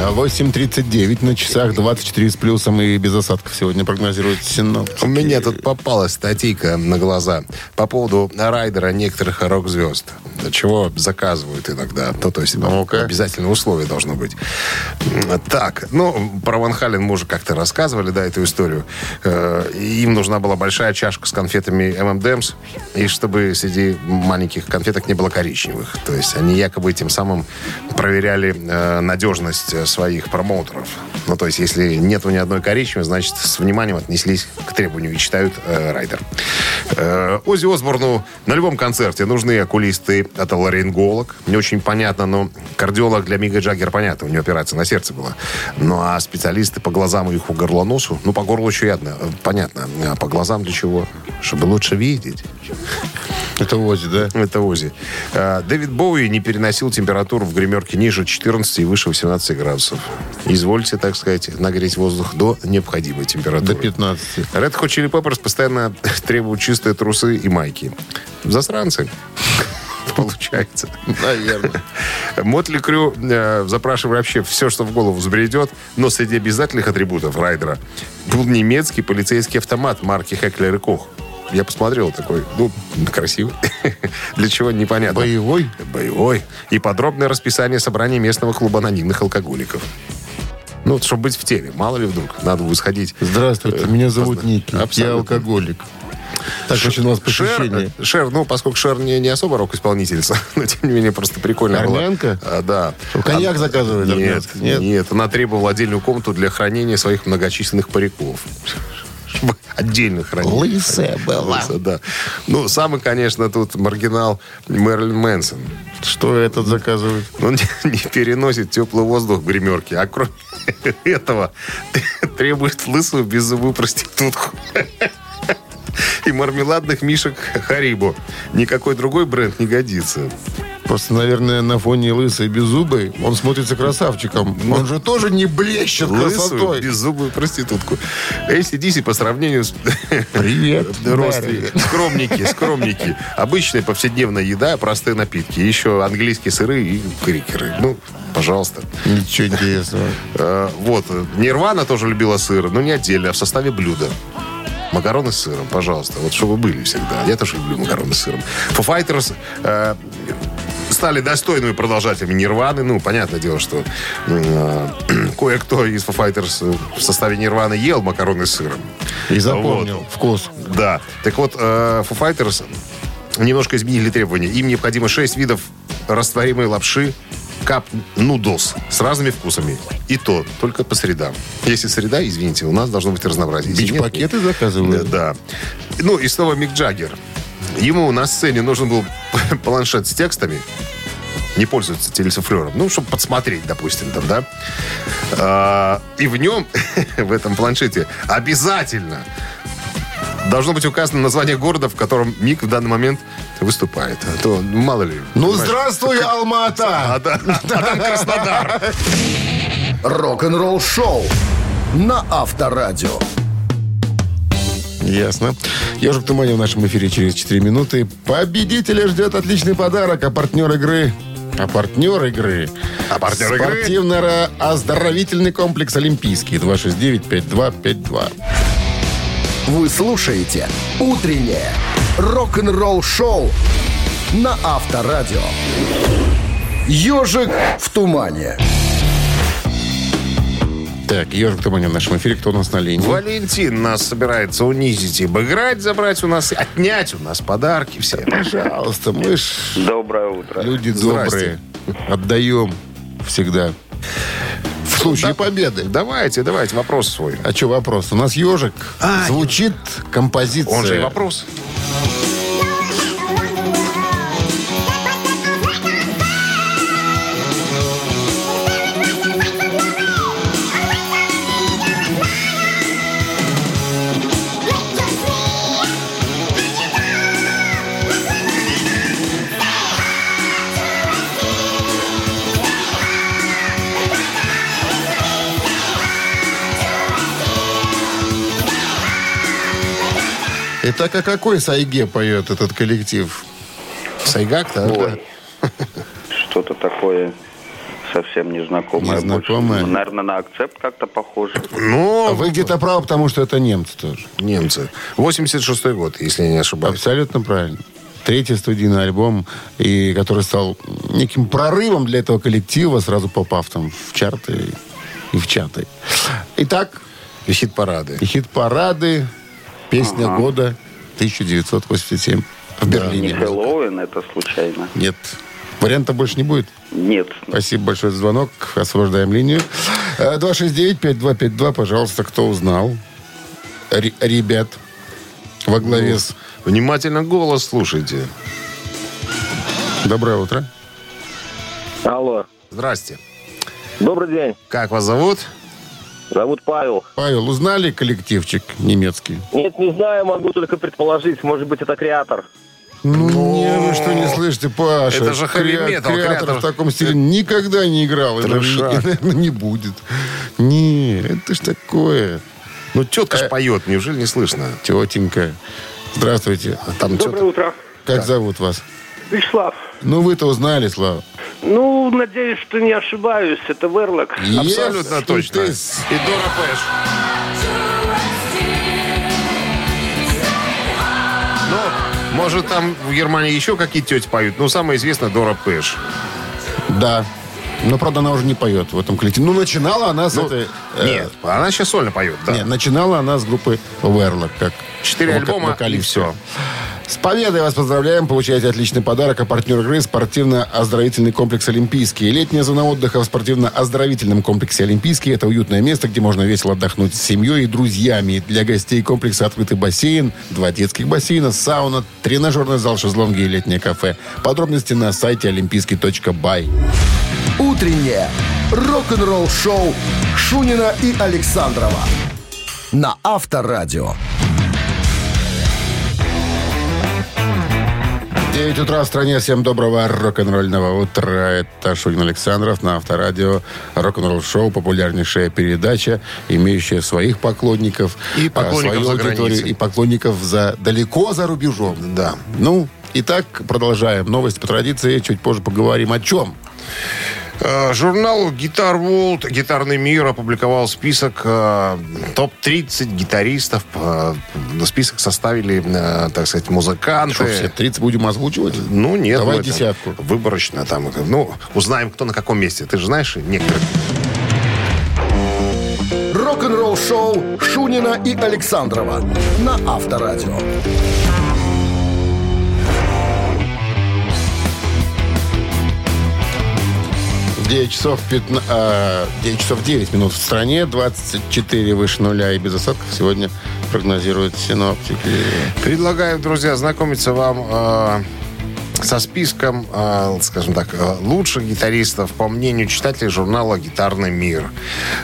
[SPEAKER 2] 8.39 на часах, 24 с плюсом и без осадков сегодня прогнозируют синоптики.
[SPEAKER 3] У меня тут попалась статейка на глаза по поводу райдера некоторых рок-звезд. Чего заказывают иногда. Ну, то есть
[SPEAKER 2] Ну-ка.
[SPEAKER 3] обязательно условие должно быть. Так, ну, про Ван Хален мы уже как-то рассказывали, да, эту историю. Э, Им нужна была большая чашка с конфетами M&M's, и чтобы среди маленьких конфеток не было коричневых. То есть они якобы тем самым проверяли э, надежность э, своих промоутеров. Ну, то есть если нету ни одной коричневой, значит, с вниманием отнеслись к требованию и читают э, райдер. Э, Оззи Осборну на любом концерте нужны окулисты, это ларинголог. Не очень понятно, но кардиолог для Мига Джаггера понятно, у него операция на сердце была. Ну, а специалисты по глазам и уху горлоносу, ну, по горлу еще ядно, э, понятно. А по глазам для чего? Чтобы лучше видеть.
[SPEAKER 2] Это Ози, да?
[SPEAKER 3] Это Ози. А, Дэвид Боуи не переносил температуру в гримерке ниже 14 и выше 18 градусов. Извольте, так сказать, нагреть воздух до необходимой температуры.
[SPEAKER 2] До 15.
[SPEAKER 3] Red Hot Chili Peppers постоянно требуют чистые трусы и майки. Засранцы. Получается.
[SPEAKER 2] Наверное.
[SPEAKER 3] Мотли Крю э, запрашивали вообще все, что в голову взбредет, но среди обязательных атрибутов райдера был немецкий полицейский автомат марки Хеклер и Кох. Я посмотрел такой, ну, красивый. Для чего, непонятно.
[SPEAKER 2] Боевой?
[SPEAKER 3] Боевой. И подробное расписание собрания местного клуба анонимных алкоголиков. Ну, вот, чтобы быть в теме. Мало ли вдруг, надо будет сходить.
[SPEAKER 2] Здравствуйте, меня зовут Ники. Я алкоголик. Так очень у вас посещение.
[SPEAKER 3] Шер, Шер, ну, поскольку Шер не, не особо рок-исполнительница, но, тем не менее, просто прикольно.
[SPEAKER 2] Армянка?
[SPEAKER 3] А, да.
[SPEAKER 2] Коньяк
[SPEAKER 3] А-
[SPEAKER 2] заказывает
[SPEAKER 3] Нет?
[SPEAKER 2] Нет?
[SPEAKER 3] нет. Она требовала отдельную комнату для хранения своих многочисленных париков. Отдельно хранить.
[SPEAKER 2] Лысая была.
[SPEAKER 3] Лысая, да. Ну, самый, конечно, тут маргинал Мерлин Мэнсон.
[SPEAKER 2] Что этот заказывает?
[SPEAKER 3] Он не, не переносит теплый воздух в гримерке, а кроме этого требует лысую беззубую проститутку. И мармеладных мишек Харибо. Никакой другой бренд не годится.
[SPEAKER 2] Просто, наверное, на фоне лысой беззубой он смотрится красавчиком. Он же тоже не блещет
[SPEAKER 3] Лысую
[SPEAKER 2] красотой.
[SPEAKER 3] беззубую проститутку. ACDC по сравнению с...
[SPEAKER 2] Привет,
[SPEAKER 3] Родственники. Скромники, скромники. Обычная повседневная еда, простые напитки. Еще английские сыры и крикеры. Ну, пожалуйста.
[SPEAKER 2] Ничего интересного.
[SPEAKER 3] Э, Вот. Нирвана тоже любила сыр, но не отдельно, а в составе блюда. Макароны с сыром, пожалуйста. Вот чтобы были всегда. Я тоже люблю макароны с сыром. Foo Fighters э, стали достойными продолжателями Нирваны. Ну, понятное дело, что э, кое-кто из Foo Fighters в составе Нирваны ел макароны с сыром.
[SPEAKER 2] И запомнил
[SPEAKER 3] Вот.
[SPEAKER 2] вкус.
[SPEAKER 3] Да. Так вот, э, Foo Fighters немножко изменили требования. Им необходимо 6 видов растворимой лапши кап нудлс с разными вкусами. И то только по средам. Если среда, извините, у нас должно быть разнообразие.
[SPEAKER 2] Бич-пакеты заказывают?
[SPEAKER 3] Да. Ну и снова Мик Джаггер. Ему на сцене нужен был планшет с текстами. Не пользуется телесуфлером. Ну, чтобы подсмотреть, допустим, там, да. А, и в нем, в этом планшете, обязательно должно быть указано название города, в котором Мик в данный момент выступает. А то, ну, мало ли.
[SPEAKER 2] Ну,
[SPEAKER 3] понимаешь.
[SPEAKER 2] здравствуй,
[SPEAKER 3] А,
[SPEAKER 2] Алма-Ата!
[SPEAKER 3] да, а там Краснодар.
[SPEAKER 1] Рок-н-ролл шоу на Авторадио.
[SPEAKER 2] Ясно. Ежик Тумани в нашем эфире через 4 минуты. Победителя ждет отличный подарок, а партнер игры... А партнер игры...
[SPEAKER 3] А партнер игры?
[SPEAKER 2] Спортивно-оздоровительный комплекс «Олимпийский». 269-5252.
[SPEAKER 1] Вы слушаете «Утреннее рок-н-ролл-шоу» на Авторадио. «Ежик в тумане».
[SPEAKER 2] Так, Ежик Тумани в нашем эфире. Кто у нас на линии?
[SPEAKER 3] Валентин нас собирается унизить и обыграть, забрать у нас, отнять у нас подарки все.
[SPEAKER 2] Пожалуйста, мы ж
[SPEAKER 4] Доброе утро.
[SPEAKER 2] люди
[SPEAKER 3] Здрасте.
[SPEAKER 2] добрые. Отдаем всегда. В случае победы.
[SPEAKER 3] Давайте, давайте, вопрос свой.
[SPEAKER 2] А что вопрос? У нас ежик.
[SPEAKER 3] А,
[SPEAKER 2] Звучит композиция.
[SPEAKER 3] Он же и вопрос.
[SPEAKER 2] Итак, о какой сайге поет этот коллектив?
[SPEAKER 3] Сайгак-то?
[SPEAKER 4] Ой. Что-то такое совсем незнакомое.
[SPEAKER 2] Незнакомое?
[SPEAKER 4] Больше, наверное, на акцепт как-то похоже.
[SPEAKER 3] Ну,
[SPEAKER 2] Вы где-то правы, потому что это немцы тоже.
[SPEAKER 3] немцы. 86 год, если я не ошибаюсь.
[SPEAKER 2] Абсолютно правильно. Третий студийный альбом, и который стал неким прорывом для этого коллектива, сразу попав там в чарты и в чаты. Итак,
[SPEAKER 3] И хит-парады.
[SPEAKER 2] и хит-парады, песня года 1987 в
[SPEAKER 4] Не
[SPEAKER 2] Берлине.
[SPEAKER 4] Хэллоуин это случайно?
[SPEAKER 2] Нет. Варианта больше не будет.
[SPEAKER 4] Нет.
[SPEAKER 2] Спасибо большое за звонок. Освобождаем линию. Э, 269-5252, пожалуйста, кто узнал? Ре- ребят во главе с...
[SPEAKER 3] Внимательно голос слушайте.
[SPEAKER 2] Доброе утро.
[SPEAKER 8] Алло.
[SPEAKER 3] Здрасте.
[SPEAKER 8] Добрый день.
[SPEAKER 3] Как вас зовут?
[SPEAKER 8] Зовут Павел.
[SPEAKER 2] Павел, узнали коллективчик немецкий?
[SPEAKER 8] Нет, не знаю, могу только предположить. Может быть, это креатор.
[SPEAKER 2] Ну, не, вы что не слышите, Паша?
[SPEAKER 3] Это же хэви-метал,
[SPEAKER 2] Креатор
[SPEAKER 3] креатор.
[SPEAKER 2] в таком стиле никогда не играл. И,
[SPEAKER 3] Трешак.
[SPEAKER 2] наверное, не будет. Не, это ж такое.
[SPEAKER 3] Ну, тетка ж поет, неужели не слышно?
[SPEAKER 2] Тетенька. Здравствуйте.
[SPEAKER 3] Там
[SPEAKER 9] Доброе
[SPEAKER 3] тетка...
[SPEAKER 9] утро.
[SPEAKER 2] Как зовут вас?
[SPEAKER 9] Вячеслав.
[SPEAKER 2] Ну, вы-то узнали, Слава.
[SPEAKER 9] Ну, надеюсь, что не ошибаюсь. Это Верлок.
[SPEAKER 3] Абсолютно
[SPEAKER 2] Yes,
[SPEAKER 3] точно. И. Дора Пэш. Ну, может, там в Германии еще какие тети поют. Ну, самое известное Дора Пэш.
[SPEAKER 2] Да. Но, правда, она уже не поет в этом коллективе. Ну, начинала она с этой... э,
[SPEAKER 3] Нет, она сейчас сольно поет, да.
[SPEAKER 2] Нет, начинала она с группы Верлок, как
[SPEAKER 3] Четыре
[SPEAKER 2] вока-
[SPEAKER 3] альбома, и все.
[SPEAKER 2] С победой вас поздравляем. Получаете отличный подарок. А партнер игры – спортивно-оздоровительный комплекс «Олимпийский». Летняя зона отдыха в спортивно-оздоровительном комплексе «Олимпийский» – это уютное место, где можно весело отдохнуть с семьей и друзьями. Для гостей комплекса открытый бассейн, два детских бассейна, сауна, тренажерный зал, шезлонги и летнее кафе. Подробности на сайте олимпийский.бай.
[SPEAKER 1] Утреннее рок-н-ролл-шоу Шунина и Александрова на Авторадио.
[SPEAKER 2] 9 утра в стране. Всем доброго рок-н-ролльного утра. Это Шунин Александров на Авторадио. Рок-н-ролл шоу. Популярнейшая передача, имеющая своих поклонников.
[SPEAKER 3] И
[SPEAKER 2] а,
[SPEAKER 3] поклонников
[SPEAKER 2] свою
[SPEAKER 3] за
[SPEAKER 2] аудиторию,
[SPEAKER 3] границей.
[SPEAKER 2] И поклонников за, далеко за рубежом.
[SPEAKER 3] Да.
[SPEAKER 2] Ну, итак, продолжаем. Новости по традиции. Чуть позже поговорим о чем.
[SPEAKER 3] Э, Журнал Guitar World, Гитарный мир опубликовал список э, топ-30 гитаристов. Э, Список составили, э, так сказать, музыканты.
[SPEAKER 2] Что, все 30 будем озвучивать?
[SPEAKER 3] Ну, нет.
[SPEAKER 2] Давай
[SPEAKER 3] мы это
[SPEAKER 2] десятку.
[SPEAKER 3] Выборочно там. Ну, узнаем, кто на каком месте. Ты же знаешь некоторых.
[SPEAKER 1] Рок-н-ролл-шоу Шунина и Александрова на Авторадио.
[SPEAKER 2] 9 часов, 15, а, 9 часов 9 минут в стране, 24 выше нуля и без осадков сегодня прогнозируют синоптики.
[SPEAKER 3] Предлагаю, друзья, знакомиться вам э, со списком, э, скажем так, э, лучших гитаристов, по мнению читателей журнала «Гитарный мир».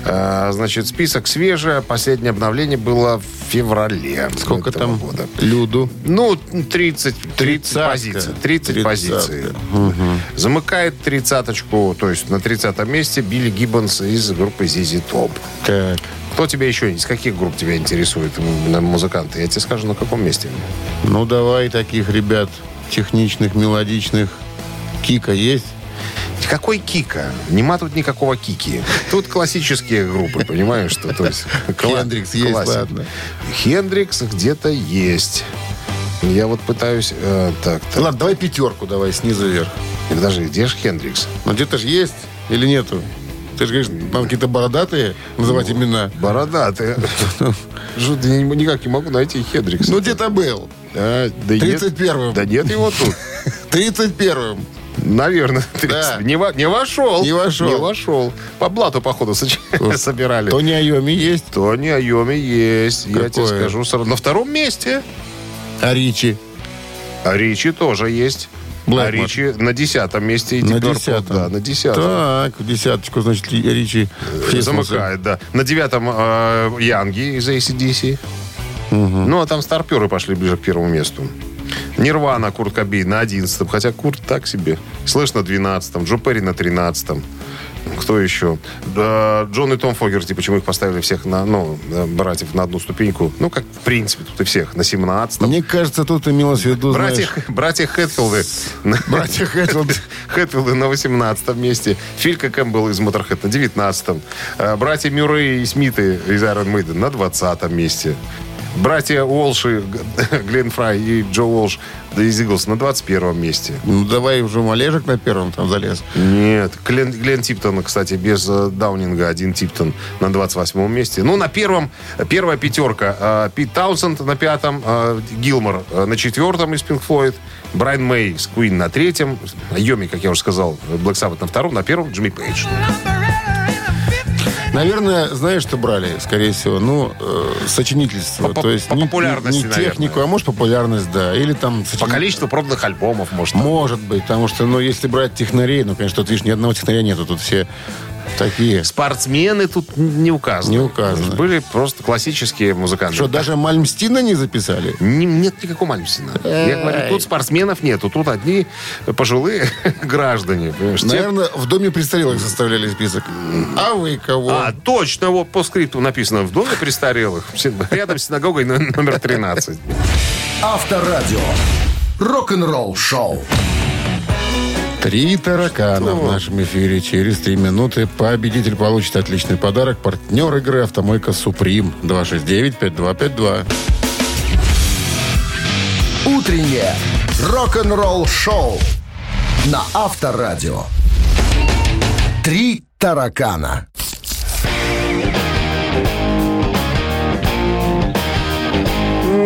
[SPEAKER 3] Э, значит, список свежий. Последнее обновление было в феврале
[SPEAKER 2] Сколько там
[SPEAKER 3] года.
[SPEAKER 2] люду?
[SPEAKER 3] Ну, 30, 30
[SPEAKER 2] Тридцатка.
[SPEAKER 3] позиций. 30
[SPEAKER 2] Тридцатка.
[SPEAKER 3] позиций. Замыкает тридцаточку, то есть на 30 месте Билли Гиббонс из группы ZZ Top.
[SPEAKER 2] Так.
[SPEAKER 3] Кто тебя еще, из каких групп тебя интересует музыканты? Я тебе скажу, на каком месте.
[SPEAKER 2] Ну, давай таких ребят техничных, мелодичных. Кика есть?
[SPEAKER 3] Какой Кика? Нема тут никакого Кики. Тут классические группы, понимаешь? Что, то есть,
[SPEAKER 2] Хендрикс есть, ладно.
[SPEAKER 3] Хендрикс где-то есть. Я вот пытаюсь... э, так, так.
[SPEAKER 2] Ладно, давай пятерку давай снизу вверх.
[SPEAKER 3] Подожди, где же Хендрикс?
[SPEAKER 2] Ну, где-то же есть или нету? Ты же говоришь, там какие-то бородатые называть
[SPEAKER 3] Ну,
[SPEAKER 2] имена.
[SPEAKER 3] Бородатый. Жуть, я никак не могу найти Хендрикса.
[SPEAKER 2] Ну, где-то был.
[SPEAKER 3] А, да нет.
[SPEAKER 2] 31-м.
[SPEAKER 3] Да нет его тут.
[SPEAKER 2] 31-м.
[SPEAKER 3] Наверное.
[SPEAKER 2] Да.
[SPEAKER 3] Не, во- не вошел.
[SPEAKER 2] Не вошел.
[SPEAKER 3] Не вошел. По блату, походу, соч- собирали.
[SPEAKER 2] Тони Айоми есть,
[SPEAKER 3] Тони Айоми есть. Я тебе
[SPEAKER 2] Какое?
[SPEAKER 3] скажу сразу. На втором месте.
[SPEAKER 2] а Ричи
[SPEAKER 3] А Ричи тоже есть.
[SPEAKER 2] Блэкмор.
[SPEAKER 3] А Ричи на десятом месте. И
[SPEAKER 2] на десятом.
[SPEAKER 3] Да, на десятом.
[SPEAKER 2] Так, десяточку, значит, Ричи втиснулся.
[SPEAKER 3] Замыкает, да. На девятом э, Янги из ACDC. Ну, а там старперы пошли ближе к первому месту. Нирвана, Курт Кобейн на 11 Хотя Курт так себе. Слышь на 12 Джо Перри на 13 кто еще? Да, Джон и Том Фогерти, почему их поставили всех на, ну, э, братьев на одну ступеньку? Ну, как, в принципе, тут и всех, на 17
[SPEAKER 2] Мне кажется, тут имелось в виду,
[SPEAKER 3] Братья,
[SPEAKER 2] знаешь,
[SPEAKER 3] братья Хэтфилды.
[SPEAKER 2] Братья Хэтфилды.
[SPEAKER 3] Хэтфилды на 18 месте. Филька Кэмпбелл из Motörhead на 19 Э, Братья Мюррей и Смиты из Iron Maiden на 20 месте. Братья Уолши, Глен Фрай и Джо Уолш из Eagles на 21 месте.
[SPEAKER 2] ну давай уже Малежик на первом там залез.
[SPEAKER 3] Нет, Глен, Глен Типтон, кстати, без э, Даунинга, один Типтон на 28 месте. Ну, на первом, первая пятерка. э, Пит Таунсенд на пятом, э, Гилмор на четвертом из Pink Floyd, Брайан Мэй с Queen на третьем, Йоми, как я уже сказал, Black Sabbath на втором, на первом Джимми Пейдж.
[SPEAKER 2] Наверное, знаешь, что брали, скорее всего? Ну, э, сочинительство.
[SPEAKER 3] По- по-
[SPEAKER 2] То есть
[SPEAKER 3] по
[SPEAKER 2] не-
[SPEAKER 3] популярности,
[SPEAKER 2] не, технику,
[SPEAKER 3] наверное.
[SPEAKER 2] а может популярность, да. Или там...
[SPEAKER 3] По
[SPEAKER 2] сочини-
[SPEAKER 3] количеству проданных альбомов, может.
[SPEAKER 2] Может быть, потому что, ну, если брать технарей, ну, конечно, тут, видишь, ни одного технаря нету. Тут все такие.
[SPEAKER 3] Спортсмены тут не указаны.
[SPEAKER 2] Не указаны.
[SPEAKER 3] Были просто классические музыканты.
[SPEAKER 2] Что, даже Мальмстина не записали?
[SPEAKER 3] Не- нет никакого Мальмсина. Я говорю, тут спортсменов нету, тут одни пожилые граждане.
[SPEAKER 2] Наверное, в доме престарелых составляли список. А вы кого?
[SPEAKER 3] А, точно, вот по скрипту написано в доме престарелых, рядом с синагогой но- номер 13.
[SPEAKER 1] Авторадио. Рок-н-ролл шоу.
[SPEAKER 2] Три таракана в нашем эфире. Через три минуты победитель получит отличный подарок. Партнер игры «Автомойка Суприм». 269-5252.
[SPEAKER 1] Утреннее рок-н-ролл шоу на Авторадио. Три таракана.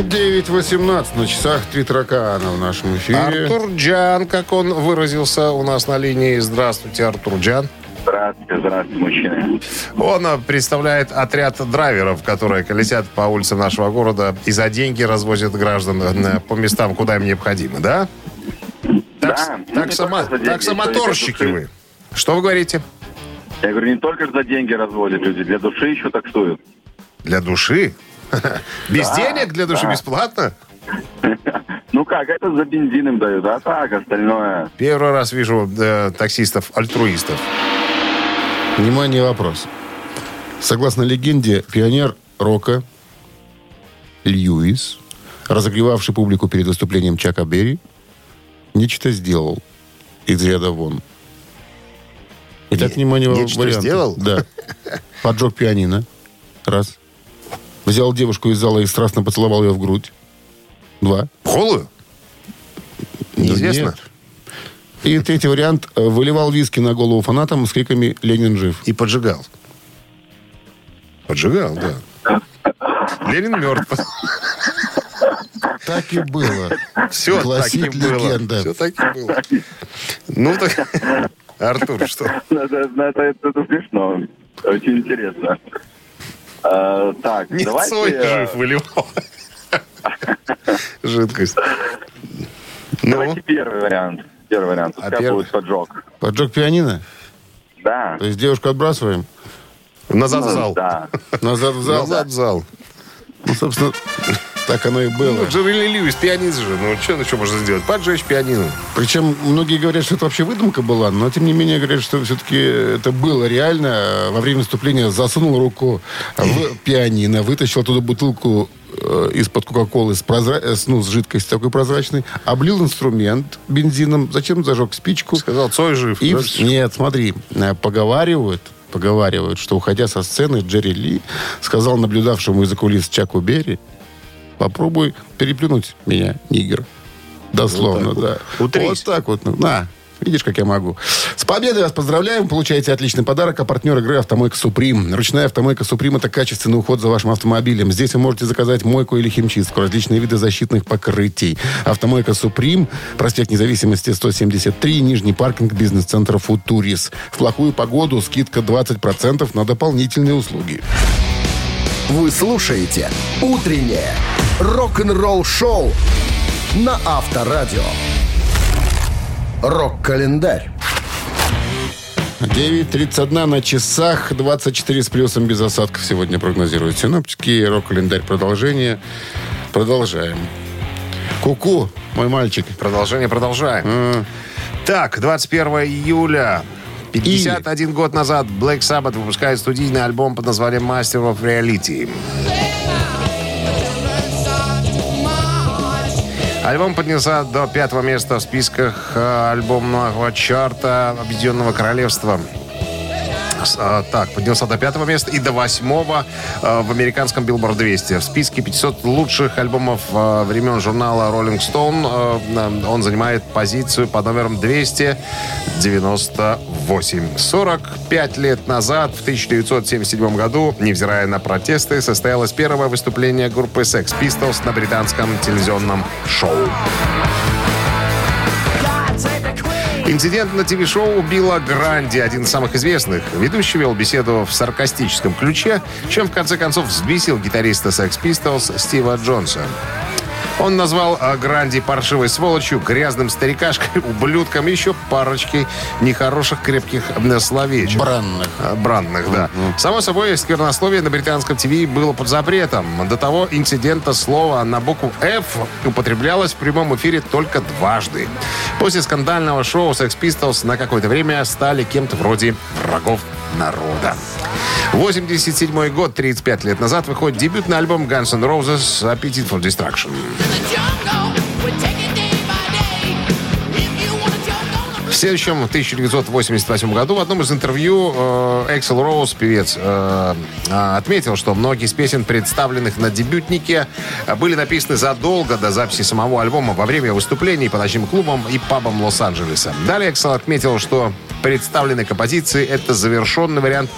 [SPEAKER 2] 9.18 на часах. Три таракана в нашем эфире.
[SPEAKER 3] Артур Джан, как он выразился у нас на линии. Здравствуйте, Артур Джан.
[SPEAKER 4] Здравствуйте, здравствуйте, мужчины.
[SPEAKER 3] Он а, представляет отряд драйверов, которые колесят по улицам нашего города и за деньги развозят граждан э, по местам, куда им необходимо, да? Так,
[SPEAKER 4] Да,
[SPEAKER 3] так, сама, так самоторщики вы. Что вы говорите?
[SPEAKER 4] Я говорю, не только за деньги разводят люди, для души еще таксуют.
[SPEAKER 3] Для души? Без денег для души бесплатно?
[SPEAKER 4] Ну как, это за бензин им дают, а так, остальное...
[SPEAKER 3] Первый раз вижу э, таксистов-альтруистов.
[SPEAKER 2] Внимание, вопрос. Согласно легенде, пионер рока Льюис, разогревавший публику перед выступлением Чака Берри, нечто сделал из ряда вон. Итак,
[SPEAKER 3] Не-
[SPEAKER 2] внимание,
[SPEAKER 3] нечто
[SPEAKER 2] варианты.
[SPEAKER 3] сделал?
[SPEAKER 2] Да. Поджег пианино. Раз. Взял девушку из зала и страстно поцеловал ее в грудь. Два.
[SPEAKER 3] Холую? Неизвестно.
[SPEAKER 2] Нет. И третий вариант. э, Выливал виски на голову фанатам с криками «Ленин жив».
[SPEAKER 3] И поджигал. Поджигал, да. Ленин мертв.
[SPEAKER 2] Так и было.
[SPEAKER 3] Все так и
[SPEAKER 2] Гласит
[SPEAKER 3] было.
[SPEAKER 2] легенда.
[SPEAKER 3] Все так и было. Ну так, Артур, что?
[SPEAKER 4] Ну, Это, это, это, это смешно. Очень интересно. А, так,
[SPEAKER 3] Не
[SPEAKER 4] давайте...
[SPEAKER 3] Цой
[SPEAKER 4] э,
[SPEAKER 3] жив выливал. Жидкость. Ну,
[SPEAKER 4] Давайте первый вариант. Первый вариант.
[SPEAKER 3] А первый?
[SPEAKER 4] будет поджог.
[SPEAKER 2] Поджег пианино?
[SPEAKER 4] Да.
[SPEAKER 2] То есть девушку отбрасываем?
[SPEAKER 3] назад в зал.
[SPEAKER 4] Да.
[SPEAKER 2] Назад в зал?
[SPEAKER 3] Назад в зал.
[SPEAKER 2] Ну, собственно, так оно и было.
[SPEAKER 3] Ну, Джерри Льюис, пианист же. Ну, что еще можно сделать? Поджечь пианино.
[SPEAKER 2] Причем многие говорят, что это вообще выдумка была, но тем не менее говорят, что все-таки это было реально. Во время выступления засунул руку в пианино, вытащил оттуда бутылку э, из-под Кока-Колы с, прозра... э, ну, с жидкостью такой прозрачной, облил инструмент бензином, зачем зажег спичку.
[SPEAKER 3] Сказал, Цой жив.
[SPEAKER 2] И Нет, смотри, э, поговаривают, поговаривают, что, уходя со сцены, Джерри Ли сказал наблюдавшему из-за кулис Чаку Берри, попробуй переплюнуть меня, нигер. Дословно,
[SPEAKER 3] Вот
[SPEAKER 2] да.
[SPEAKER 3] вот. Утрись.
[SPEAKER 2] Вот так вот. ну, На, видишь, как я могу. С победой вас поздравляем. Получаете отличный подарок. А партнер игры «Автомойка Суприм». Ручная «Автомойка Суприм» — это качественный уход за вашим автомобилем. Здесь вы можете заказать мойку или химчистку, различные виды защитных покрытий. «Автомойка Суприм», проспект Независимости 173, Нижний паркинг бизнес-центра «Футурис». В плохую погоду скидка 20% на дополнительные услуги.
[SPEAKER 1] Вы слушаете «Утреннее рок-н-ролл-шоу» на Авторадио. Рок-календарь.
[SPEAKER 2] 9.31 на часах, 24 с плюсом без осадков сегодня прогнозируют синоптики. Рок-календарь продолжение. Продолжаем. Ку-ку, мой мальчик.
[SPEAKER 3] Продолжение продолжаем. Так, 21 июля. 51 год назад Black Sabbath выпускает студийный альбом под названием Master of Reality. Альбом поднялся до пятого места в списках э, альбомного чарта Объединенного Королевства. А, Так, поднялся до пятого места и до восьмого э, в американском Billboard 200. В списке 500 лучших альбомов э, времен журнала Rolling Stone он занимает позицию под номером 298. 45 лет назад, в 1977 году, невзирая на протесты, состоялось первое выступление группы Sex Pistols на британском телевизионном шоу. Инцидент на ТВ-шоу Билла Гранди, один из самых известных. Ведущий вел беседу в саркастическом ключе, чем в конце концов взбесил гитариста Sex Pistols Стива Джонса. Он назвал а, Гранди паршивой сволочью, грязным старикашкой, ублюдком и еще парочкой нехороших крепких словечек.
[SPEAKER 2] Бранных.
[SPEAKER 3] А, Брандных, да. Само собой, сквернословие на британском ТВ было под запретом. До того инцидента слово на букву F употреблялось в прямом эфире только дважды. После скандального шоу Sex Pistols на какое-то время стали кем-то вроде врагов народа. 87 год, 35 лет назад, выходит дебютный альбом Guns N' Roses «Appetite for Destruction». В следующем, 1988 году, в одном из интервью э, Эксел Роуз, певец, э, э, отметил, что многие из песен, представленных на дебютнике, были написаны задолго до записи самого альбома во время выступлений по ночным клубам и пабам Лос-Анджелеса. Далее Эксел отметил, что представленные композиции — это завершенный вариант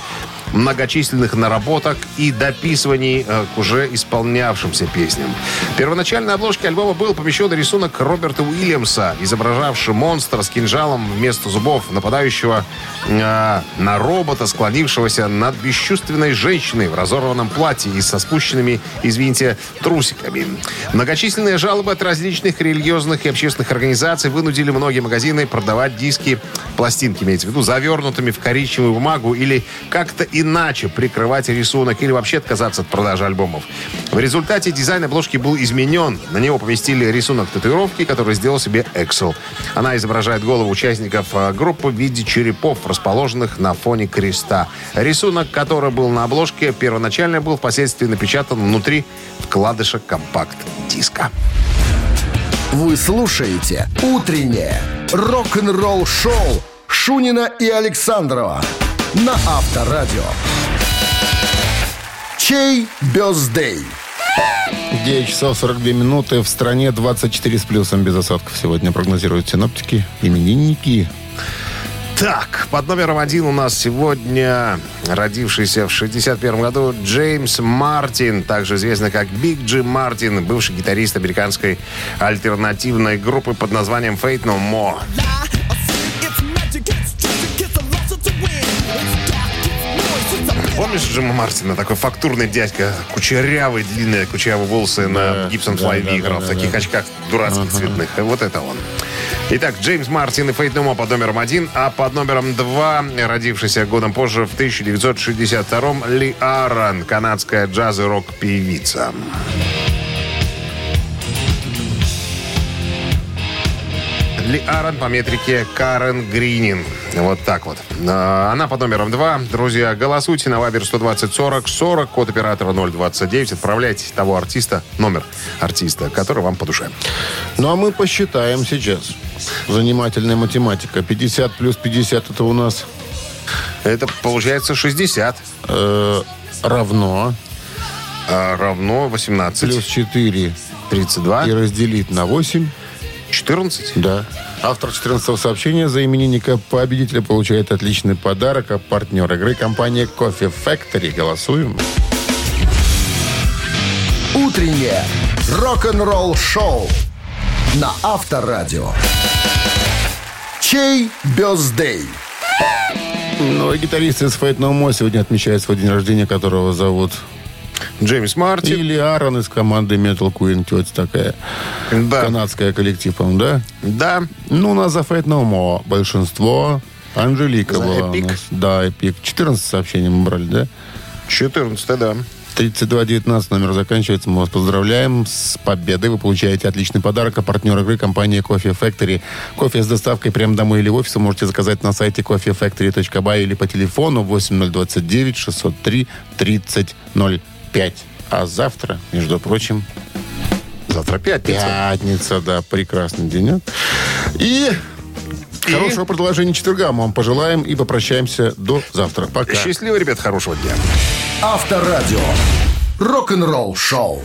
[SPEAKER 3] многочисленных наработок и дописываний э, к уже исполнявшимся песням. Первоначальной обложке альбома был помещен рисунок Роберта Уильямса, изображавший монстра с кинжалом вместо зубов, нападающего э, на робота, склонившегося над бесчувственной женщиной в разорванном платье и со спущенными, извините, трусиками. Многочисленные жалобы от различных религиозных и общественных организаций вынудили многие магазины продавать диски, пластинки, имеется в виду, завернутыми в коричневую бумагу или как-то иначе прикрывать рисунок или вообще отказаться от продажи альбомов. В результате дизайн обложки был изменен. На него поместили рисунок татуировки, который сделал себе Excel. Она изображает голову участников э, группы в виде черепов, расположенных на фоне креста. Рисунок, который был на обложке, первоначально был впоследствии напечатан внутри вкладыша компакт-диска.
[SPEAKER 1] Вы слушаете «Утреннее рок-н-ролл-шоу» Шунина и Александрова на Авторадио. Чей бездей?
[SPEAKER 2] 9 часов 42 минуты. В стране 24 с плюсом без осадков сегодня прогнозируют синоптики. Именинники.
[SPEAKER 3] Так, под номером один у нас сегодня родившийся в 61 году Джеймс Мартин, также известный как Биг Джим Мартин, бывший гитарист американской альтернативной группы под названием Fate No More. Помнишь Джима Мартина? Такой фактурный дядька, кучерявый, длинные кучерявые волосы на Гибсон
[SPEAKER 2] да,
[SPEAKER 3] играл, в таких очках дурацких цветных. Вот это он. Итак, Джеймс Мартин и Фейт Нумо под номером один, а под номером два, родившийся годом позже, в 1962-м, Ли Аарон, канадская джаз и рок-певица. Ли Аарон по метрике Карен Гринин. Вот так вот. А, Она под номером два. Друзья, голосуйте на Вайбер 120 40 40, код оператора 029. Отправляйте того артиста, номер артиста, который вам по душе.
[SPEAKER 2] Ну, а мы посчитаем сейчас. Занимательная математика. 50 плюс 50 это у нас
[SPEAKER 3] Это получается 60.
[SPEAKER 2] э, равно
[SPEAKER 3] а, равно 18.
[SPEAKER 2] плюс 4
[SPEAKER 3] 32.
[SPEAKER 2] и разделить на 8.
[SPEAKER 3] 14.
[SPEAKER 2] Да. Автор 14 сообщения за именинника победителя получает отличный подарок, а партнер игры компания Coffee Factory. Голосуем.
[SPEAKER 1] Утреннее рок-н-ролл-шоу на Авторадио. Чей бездей?
[SPEAKER 2] Ну, и гитарист из Fate No More сегодня отмечает свой день рождения, которого зовут
[SPEAKER 3] Джеймс Мартин.
[SPEAKER 2] Или Аарон из команды Metal Queen, тетя такая.
[SPEAKER 3] Да.
[SPEAKER 2] Канадская коллектив, по-моему, да?
[SPEAKER 3] Да.
[SPEAKER 2] Ну, нас за Fate No More большинство. Анжелика
[SPEAKER 3] За
[SPEAKER 2] была
[SPEAKER 3] Epic?
[SPEAKER 2] у нас. Да, Эпик. 14 сообщений мы брали, да?
[SPEAKER 3] 14, да.
[SPEAKER 2] 3219 номер заканчивается. Мы вас поздравляем с победой. Вы получаете отличный подарок. А партнер игры компания Coffee Factory. Кофе с доставкой прямо домой или в офис вы можете заказать на сайте coffeefactory.by или по телефону 8029 603 3005. А завтра, между прочим,
[SPEAKER 3] Завтра пятница.
[SPEAKER 2] пятница, да, прекрасный день. И, хорошего продолжения четверга мы вам пожелаем и попрощаемся до завтра. Пока.
[SPEAKER 3] Счастливо, ребят, хорошего дня.
[SPEAKER 1] Авторадио. Рок-н-ролл шоу.